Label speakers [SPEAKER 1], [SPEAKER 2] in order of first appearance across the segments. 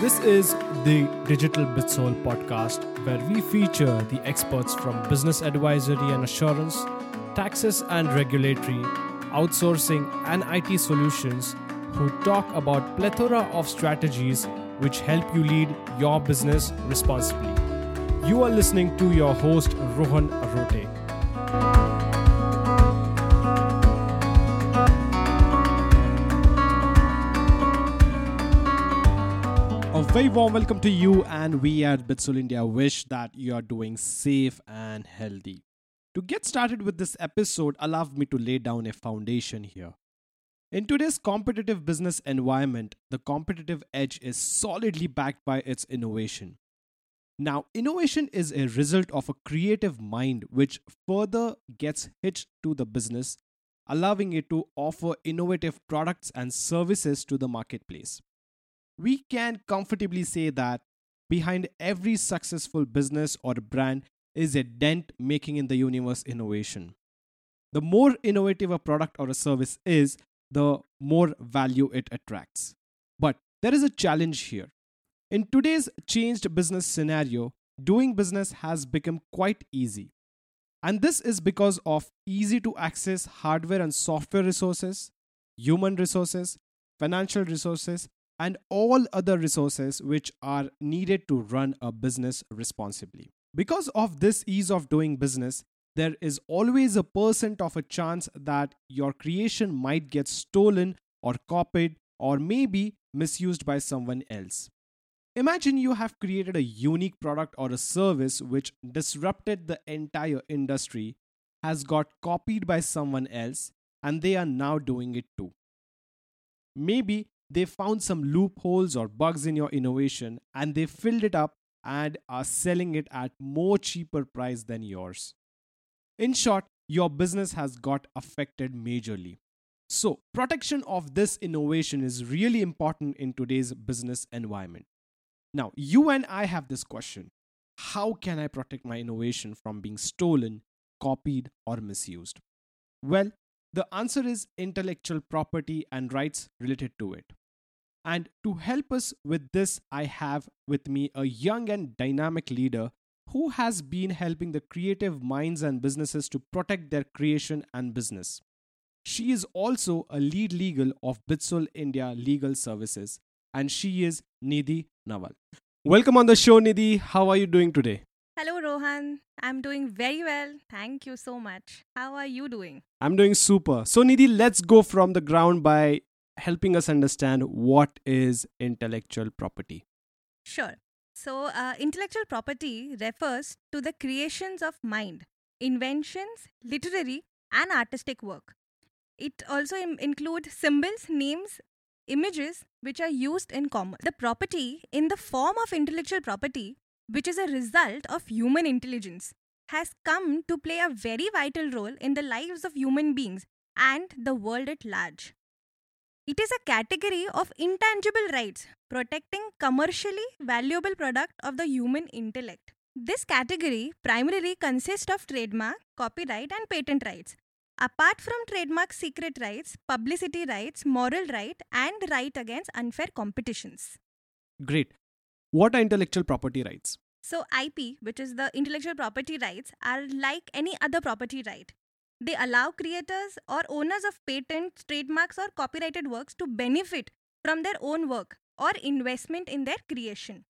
[SPEAKER 1] This is the Digital Bizsol podcast, where we feature the experts from business advisory and assurance, taxes and regulatory, outsourcing, and IT solutions who talk about plethora of strategies which help you lead your business responsibly. You are listening to your host Rohan Arote. Very warm welcome to you, and we at Bizsol India wish that you are doing safe and healthy. To get started with this episode, allow me to lay down a foundation here. In today's competitive business environment, the competitive edge is solidly backed by its innovation. Now, innovation is a result of a creative mind which further gets hitched to the business, allowing it to offer innovative products and services to the marketplace we can comfortably say that behind every successful business or brand is a dent making in the universe innovation. The more innovative a product or a service is, the more value it attracts. But there is a challenge here. In today's changed business scenario, doing business has become quite easy. And this is because of easy to access hardware and software resources, human resources, financial resources, and all other resources which are needed to run a business responsibly. Because of this ease of doing business, there is always a percent of a chance that your creation might get stolen or copied or maybe misused by someone else. Imagine you have created a unique product or a service which disrupted the entire industry, has got copied by someone else, and they are now doing it too. Maybe they found some loopholes or bugs in your innovation and they filled it up and are selling it at more cheaper price than yours. In short, your business has got affected majorly. So, protection of this innovation is really important in today's business environment. Now, you and I have this question How can I protect my innovation from being stolen, copied, or misused? Well, the answer is intellectual property and rights related to it. And to help us with this, I have with me a young and dynamic leader who has been helping the creative minds and businesses to protect their creation and business. She is also a lead legal of Bizsol India Legal Services, and she is Nidhi Nawal. Welcome on the show, Nidhi. How are you doing today?
[SPEAKER 2] Hello, Rohan. I'm doing very well. Thank you so much. How are you doing?
[SPEAKER 1] I'm doing super. So, Nidhi, let's go from the ground by helping us understand what is intellectual property.
[SPEAKER 2] Sure. So, uh, intellectual property refers to the creations of mind, inventions, literary, and artistic work. It also Im- includes symbols, names, images which are used in commerce. The property in the form of intellectual property, which is a result of human intelligence, has come to play a very vital role in the lives of human beings and the world at large. It is a category of intangible rights protecting commercially valuable product of the human intellect. This category primarily consists of trademark, copyright and patent rights. Apart from trademark secret rights, publicity rights, moral right and right against unfair competitions.
[SPEAKER 1] Great. What are intellectual property rights?
[SPEAKER 2] So IP, which is the intellectual property rights, are like any other property right. They allow creators or owners of patents, trademarks, or copyrighted works to benefit from their own work or investment in their creation.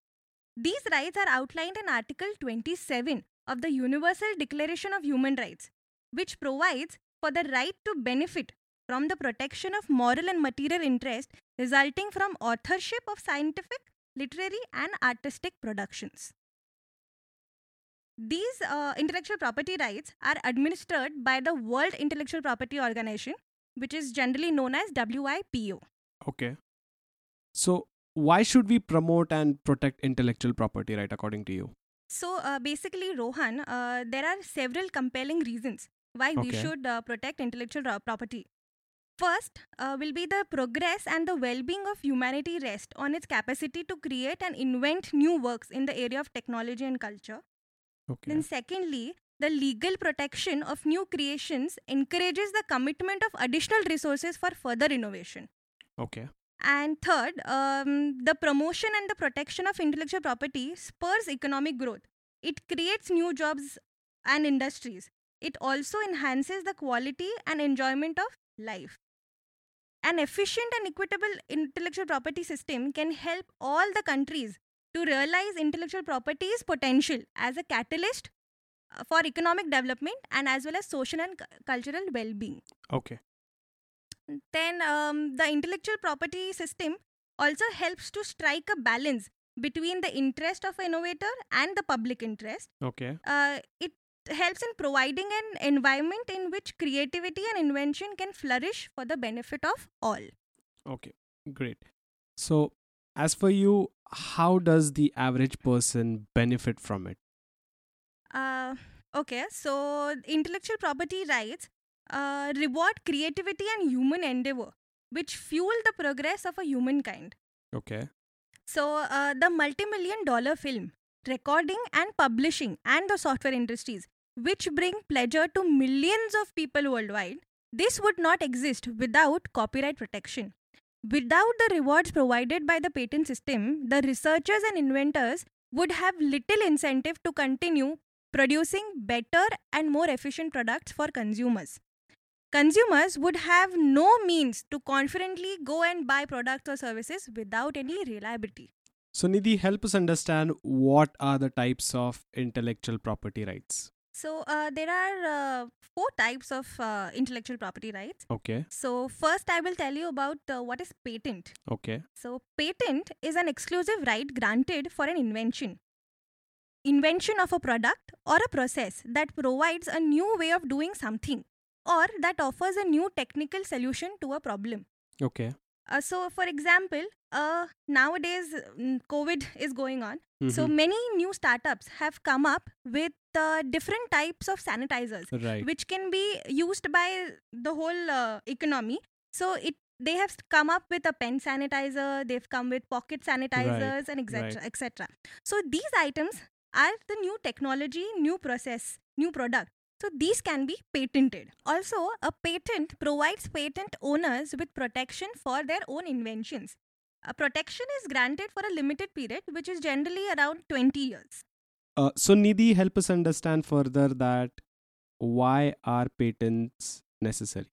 [SPEAKER 2] These rights are outlined in Article 27 of the Universal Declaration of Human Rights, which provides for the right to benefit from the protection of moral and material interest resulting from authorship of scientific, literary, and artistic productions. These uh, intellectual property rights are administered by the World Intellectual Property Organization, which is generally known as WIPO.
[SPEAKER 1] Okay. So, why should we promote and protect intellectual property right according to you?
[SPEAKER 2] So, uh, basically, Rohan, uh, there are several compelling reasons why we should uh, protect intellectual property. First, uh, will be the progress and the well being of humanity rest on its capacity to create and invent new works in the area of technology and culture.
[SPEAKER 1] Okay.
[SPEAKER 2] Then, secondly, the legal protection of new creations encourages the commitment of additional resources for further innovation.
[SPEAKER 1] Okay.
[SPEAKER 2] And third, um, the promotion and the protection of intellectual property spurs economic growth. It creates new jobs and industries. It also enhances the quality and enjoyment of life. An efficient and equitable intellectual property system can help all the countries to realize intellectual property's potential as a catalyst uh, for economic development and as well as social and cu- cultural well-being
[SPEAKER 1] Okay.
[SPEAKER 2] then um, the intellectual property system also helps to strike a balance between the interest of an innovator and the public interest
[SPEAKER 1] Okay.
[SPEAKER 2] uh, it helps in providing an environment in which creativity and invention can flourish for the benefit of all
[SPEAKER 1] Okay. Great. So, as for you, how does the average person benefit from it?
[SPEAKER 2] Uh, okay, so intellectual property rights uh, reward creativity and human endeavor, which fuel the progress of a humankind.
[SPEAKER 1] Okay.
[SPEAKER 2] So, uh, the multi million dollar film, recording and publishing, and the software industries, which bring pleasure to millions of people worldwide, this would not exist without copyright protection. Without the rewards provided by the patent system, the researchers and inventors would have little incentive to continue producing better and more efficient products for consumers. Consumers would have no means to confidently go and buy products or services without any reliability.
[SPEAKER 1] So, Nidhi, help us understand what are the types of intellectual property rights.
[SPEAKER 2] So, uh, there are uh, four types of uh, intellectual property rights.
[SPEAKER 1] Okay.
[SPEAKER 2] So, first, I will tell you about uh, what is patent.
[SPEAKER 1] Okay.
[SPEAKER 2] So, patent is an exclusive right granted for an invention. Invention of a product or a process that provides a new way of doing something or that offers a new technical solution to a problem.
[SPEAKER 1] Okay.
[SPEAKER 2] Uh, so, for example, uh, nowadays mm, COVID is going on. So,
[SPEAKER 1] Mhm.
[SPEAKER 2] many new startups have come up with uh, different types of sanitizers
[SPEAKER 1] right.
[SPEAKER 2] which can be used by the whole uh, economy. So it they have come up with a pen sanitizer, they've come with pocket sanitizers, and etc.
[SPEAKER 1] right.
[SPEAKER 2] etc. So these items are the new technology, new process, new product. So these can be patented. Also, a patent provides patent owners with protection for their own inventions. A protection is granted for a limited period, which is generally around 20 years.
[SPEAKER 1] Uh, so, Nidhi, help us understand further that why are patents necessary?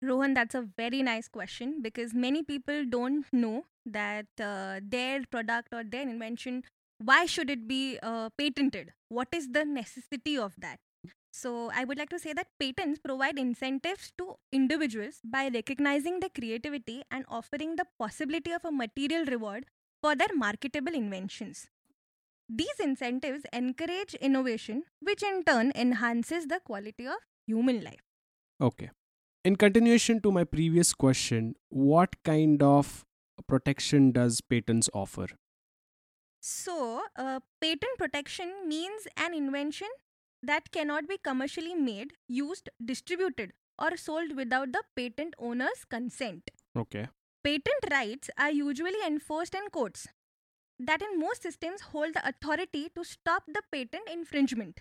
[SPEAKER 2] Rohan, that's a very nice question because many people don't know that uh, their product or their invention, why should it be uh, patented? What is the necessity of that? So, I would like to say that patents provide incentives to individuals by recognizing their creativity and offering the possibility of a material reward for their marketable inventions. These incentives encourage innovation, which in turn enhances the quality of human life.
[SPEAKER 1] Okay. In continuation to my previous question, what kind of protection does patents offer?
[SPEAKER 2] So, uh, patent protection means an invention that cannot be commercially made, used, distributed, or sold without the patent owner's consent.
[SPEAKER 1] Okay.
[SPEAKER 2] Patent rights are usually enforced in courts that, in most systems, hold the authority to stop the patent infringement.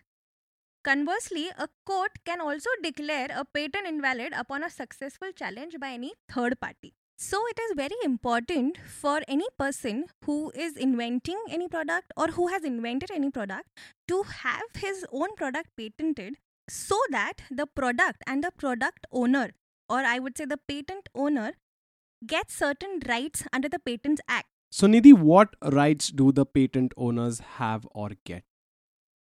[SPEAKER 2] Conversely, a court can also declare a patent invalid upon a successful challenge by any third party. So, it is very important for any person who is inventing any product or who has invented any product to have his own product patented so that the product and the product owner, or I would say the patent owner, gets certain rights under the Patents Act.
[SPEAKER 1] So, Nidhi, what rights do the patent owners have or get?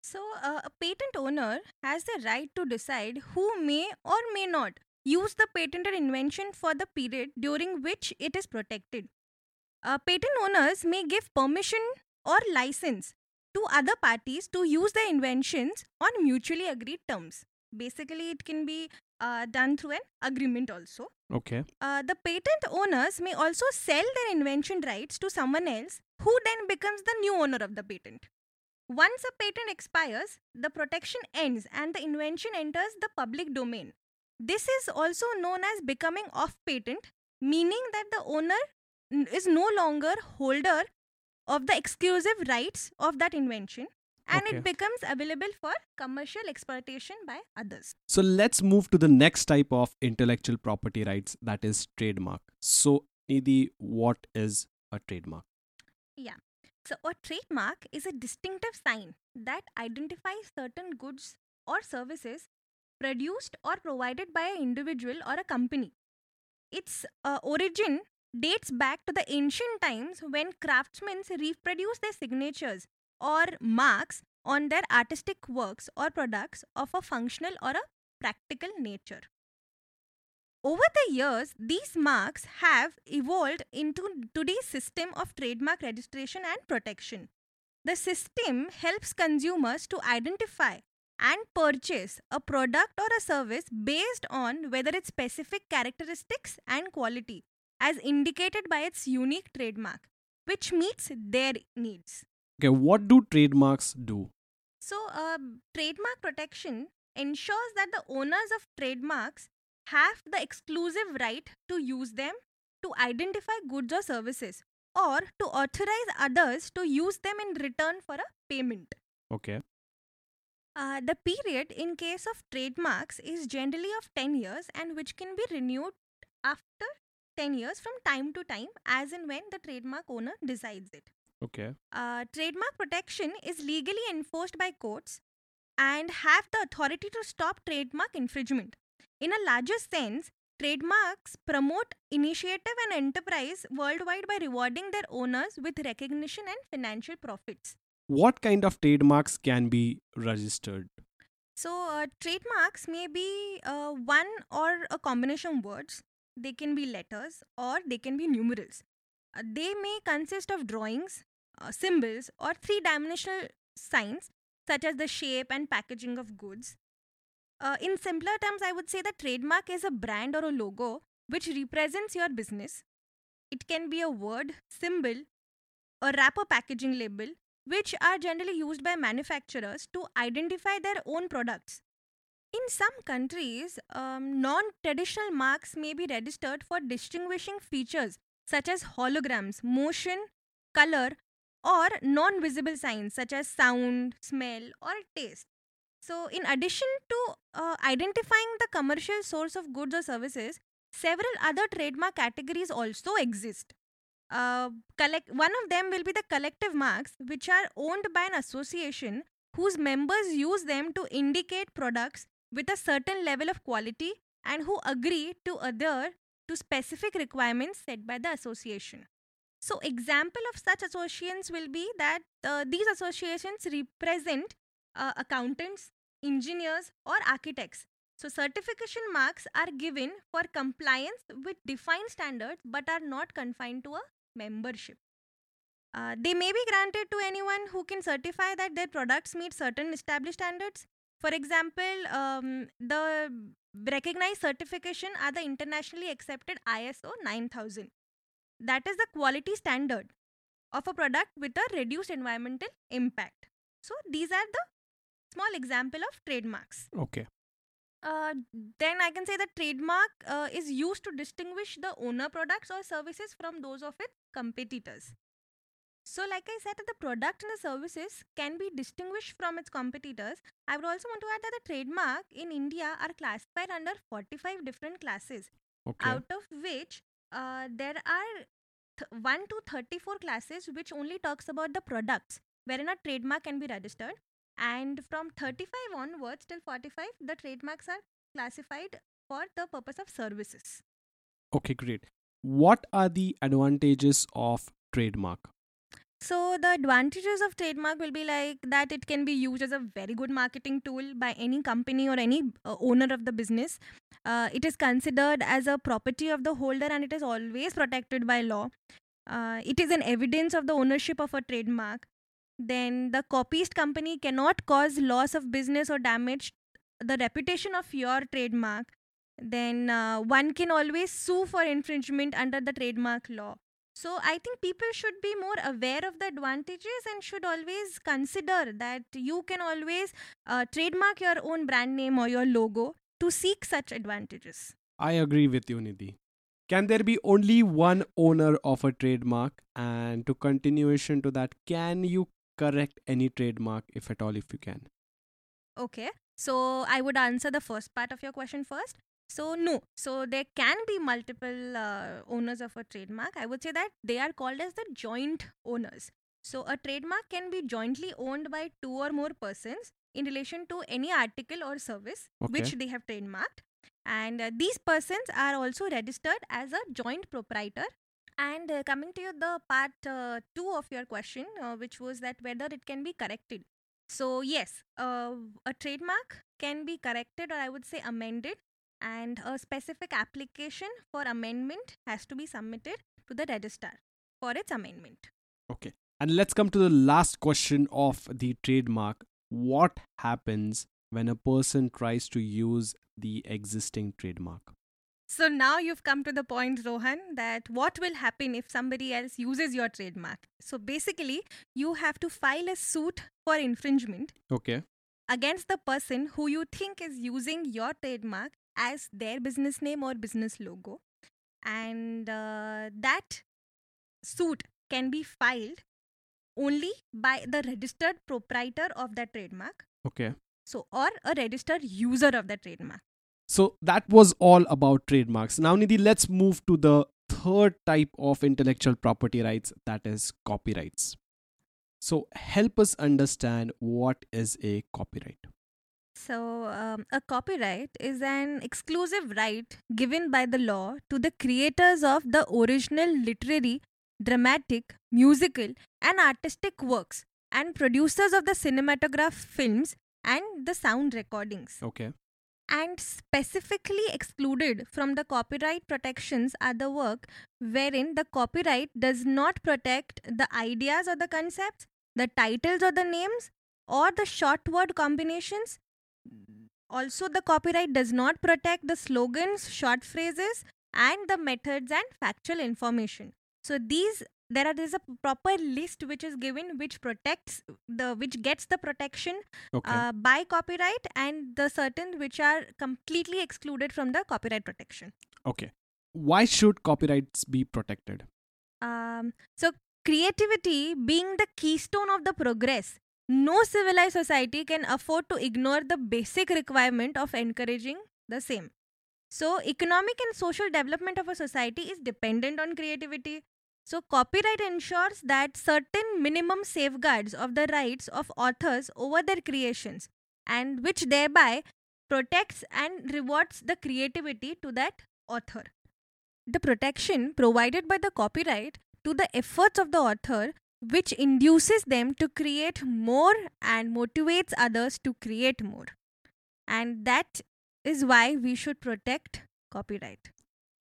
[SPEAKER 2] So, uh, a patent owner has the right to decide who may or may not use the patented invention for the period during which it is protected. Uh, patent owners may give permission or license to other parties to use their inventions on mutually agreed terms. Basically, it can be uh, done through an agreement also.
[SPEAKER 1] Okay.
[SPEAKER 2] Uh, the patent owners may also sell their invention rights to someone else who then becomes the new owner of the patent. Once a patent expires, the protection ends and the invention enters the public domain. This is also known as becoming off patent, meaning that the owner is no longer holder of the exclusive rights of that invention and
[SPEAKER 1] Okay.
[SPEAKER 2] it becomes available for commercial exploitation by others.
[SPEAKER 1] So, let's move to the next type of intellectual property rights that is trademark. So, Nidhi, what is a trademark? Yeah.
[SPEAKER 2] So, a trademark is a distinctive sign that identifies certain goods or services produced or provided by an individual or a company. Its uh, origin dates back to the ancient times when craftsmen reproduced their signatures or marks on their artistic works or products of a functional or a practical nature. Over the years, these marks have evolved into today's system of trademark registration and protection. The system helps consumers to identify and purchase a product or a service based on whether its specific characteristics and quality, as indicated by its unique trademark, which meets their needs.
[SPEAKER 1] Okay, what do trademarks do?
[SPEAKER 2] So, uh, trademark protection ensures that the owners of trademarks have the exclusive right to use them to identify goods or services or to authorize others to use them in return for a payment.
[SPEAKER 1] Okay.
[SPEAKER 2] Uh, the period in case of trademarks is generally of 10 years and which can be renewed after 10 years from time to time as and when the trademark owner decides it.
[SPEAKER 1] Okay.
[SPEAKER 2] Uh, trademark protection is legally enforced by courts and have the authority to stop trademark infringement. In a larger sense, trademarks promote initiative and enterprise worldwide by rewarding their owners with recognition and financial profits.
[SPEAKER 1] What kind of trademarks can be registered?
[SPEAKER 2] So, uh, trademarks may be uh, one or a combination of words. They can be letters or they can be numerals. Uh, they may consist of drawings, uh, symbols, or three dimensional signs such as the shape and packaging of goods. Uh, in simpler terms, I would say that trademark is a brand or a logo which represents your business. It can be a word, symbol, a wrapper packaging label, which are generally used by manufacturers to identify their own products. In some countries, um, non traditional marks may be registered for distinguishing features such as holograms, motion, color, or non visible signs such as sound, smell, or taste. So, in addition to uh, identifying the commercial source of goods or services, several other trademark categories also exist. Uh, collect one of them will be the collective marks, which are owned by an association whose members use them to indicate products with a certain level of quality and who agree to adhere to specific requirements set by the association. So, example of such associations will be that uh, these associations represent uh, accountants, engineers, or architects. So, certification marks are given for compliance with defined standards but are not confined to a membership. Uh, they may be granted to anyone who can certify that their products meet certain established standards. For example, um, the recognized certification are the internationally accepted ISO 9000. That is the quality standard of a product with a reduced environmental impact. So, these are the small example of trademarks.
[SPEAKER 1] Okay.
[SPEAKER 2] Uh, then I can say that trademark uh, is used to distinguish the owner products or services from those of its competitors. So, like I said, that the product and the services can be distinguished from its competitors. I would also want to add that the trademark in India are classified under 45 different classes,
[SPEAKER 1] Okay.
[SPEAKER 2] out of which uh, there are th- 1 to 34 classes which only talks about the products wherein a trademark can be registered and from 35 onwards till 45 the trademarks are classified for the purpose of services
[SPEAKER 1] Okay, great. What are the advantages of trademark?
[SPEAKER 2] so the advantages of trademark will be like that it can be used as a very good marketing tool by any company or any uh, owner of the business uh, it is considered as a property of the holder and it is always protected by law uh, it is an evidence of the ownership of a trademark then the copyist company cannot cause loss of business or damage the reputation of your trademark then uh, one can always sue for infringement under the trademark law so i think people should be more aware of the advantages and should always consider that you can always uh, trademark your own brand name or your logo to seek such advantages
[SPEAKER 1] I agree with you, Nidhi. Can there be only one owner of a trademark? And to continuation to that, can you correct any trademark if at all, if you can?
[SPEAKER 2] Okay. So I would answer the first part of your question first. So, no. So, there can be multiple uh, owners of a trademark. I would say that they are called as the joint owners. So, a trademark can be jointly owned by two or more persons in relation to any article or service
[SPEAKER 1] Okay.
[SPEAKER 2] which they have trademarked. And uh, these persons are also registered as a joint proprietor. And uh, coming to the part uh, two of your question, uh, which was that whether it can be corrected. So, yes, uh, a trademark can be corrected or I would say amended, and a specific application for amendment has to be submitted to the registrar for its amendment.
[SPEAKER 1] Okay. And let's come to the last question of the trademark. What happens when a person tries to use the existing trademark?
[SPEAKER 2] So now you've come to the point, Rohan, that what will happen if somebody else uses your trademark? So basically, you have to file a suit for infringement
[SPEAKER 1] Okay.
[SPEAKER 2] against the person who you think is using your trademark as their business name or business logo. And uh, that suit can be filed only by the registered proprietor of that trademark.
[SPEAKER 1] Okay.
[SPEAKER 2] So, or a registered user of the trademark.
[SPEAKER 1] So that was all about trademarks. Now, Nidhi, let's move to the third type of intellectual property rights that is copyrights. So, help us understand what is a copyright.
[SPEAKER 2] So, um, a copyright is an exclusive right given by the law to the creators of the original literary, dramatic, musical, and artistic works and producers of the cinematograph films and the sound recordings.
[SPEAKER 1] Okay.
[SPEAKER 2] And specifically excluded from the copyright protections are the work wherein the copyright does not protect the ideas or the concepts, the titles or the names, or the short word combinations. Also, the copyright does not protect the slogans, short phrases, and the methods and factual information. So these there are there's a proper list which is given which protects the which gets the protection
[SPEAKER 1] Okay.
[SPEAKER 2] uh, by copyright and the certain which are completely excluded from the copyright protection.
[SPEAKER 1] okay. Why should copyrights be protected?
[SPEAKER 2] Um, so, creativity being the keystone of the progress, no civilized society can afford to ignore the basic requirement of encouraging the same. So, economic and social development of a society is dependent on creativity. So, copyright ensures that certain minimum safeguards of the rights of authors over their creations, and which thereby protects and rewards the creativity to that author. The protection provided by the copyright to the efforts of the author, which induces them to create more and motivates others to create more. And that is why we should protect copyright.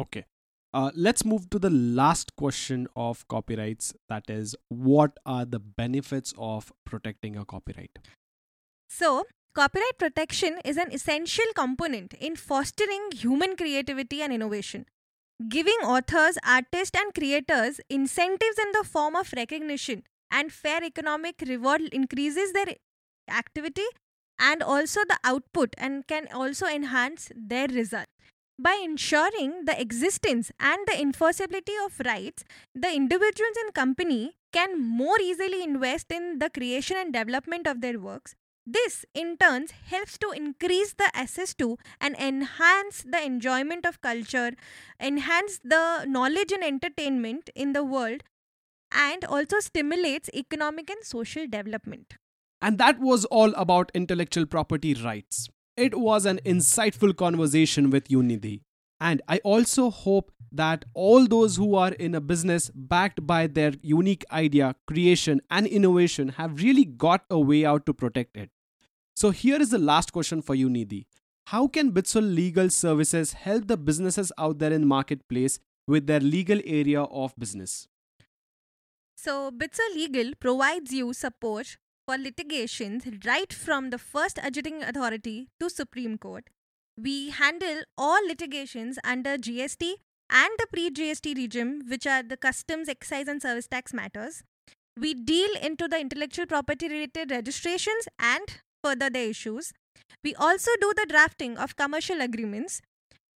[SPEAKER 1] Okay. Uh, let's move to the last question of copyrights that is, what are the benefits of protecting a copyright?
[SPEAKER 2] So, copyright protection is an essential component in fostering human creativity and innovation. Giving authors, artists, and creators incentives in the form of recognition and fair economic reward increases their activity and also the output and can also enhance their result. By ensuring the existence and the enforceability of rights, the individuals and company can more easily invest in the creation and development of their works. This, in turn, helps to increase the access to and enhance the enjoyment of culture, enhance the knowledge and entertainment in the world, and also stimulates economic and social development.
[SPEAKER 1] And that was all about intellectual property rights. It was an insightful conversation with you, Nidhi. And I also hope that all those who are in a business backed by their unique idea, creation, and innovation have really got a way out to protect it. So, here is the last question for you, Nidhi. How can Bizsol Legal Services help the businesses out there in marketplace with their legal area of business?
[SPEAKER 2] So, Bizsol Legal provides you support for litigations right from the first adjudicating authority to Supreme Court. We handle all litigations under GST and the pre GST regime, which are the customs, excise, and service tax matters. We deal into the intellectual property related registrations and further their issues. We also do the drafting of commercial agreements.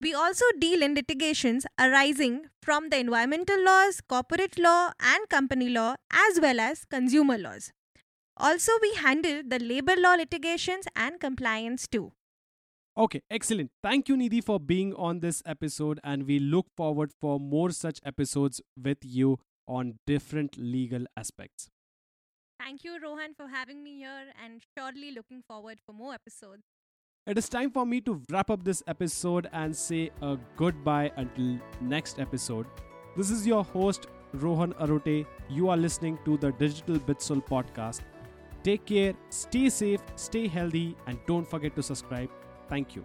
[SPEAKER 2] We also deal in litigations arising from the environmental laws, corporate law, and company law, as well as consumer laws. Also, we handle the labor law litigations and compliance too.
[SPEAKER 1] Okay, excellent. Thank you, Nidhi, for being on this episode, and we look forward for more such episodes with you on different legal aspects.
[SPEAKER 2] Thank you, Rohan, for having me here, and surely looking forward for more episodes.
[SPEAKER 1] It is time for me to wrap up this episode and say a goodbye until next episode. This is your host, Rohan Arote. You are listening to the Digital Bizsol podcast. Take care, stay safe, stay healthy, and don't forget to subscribe. Thank you.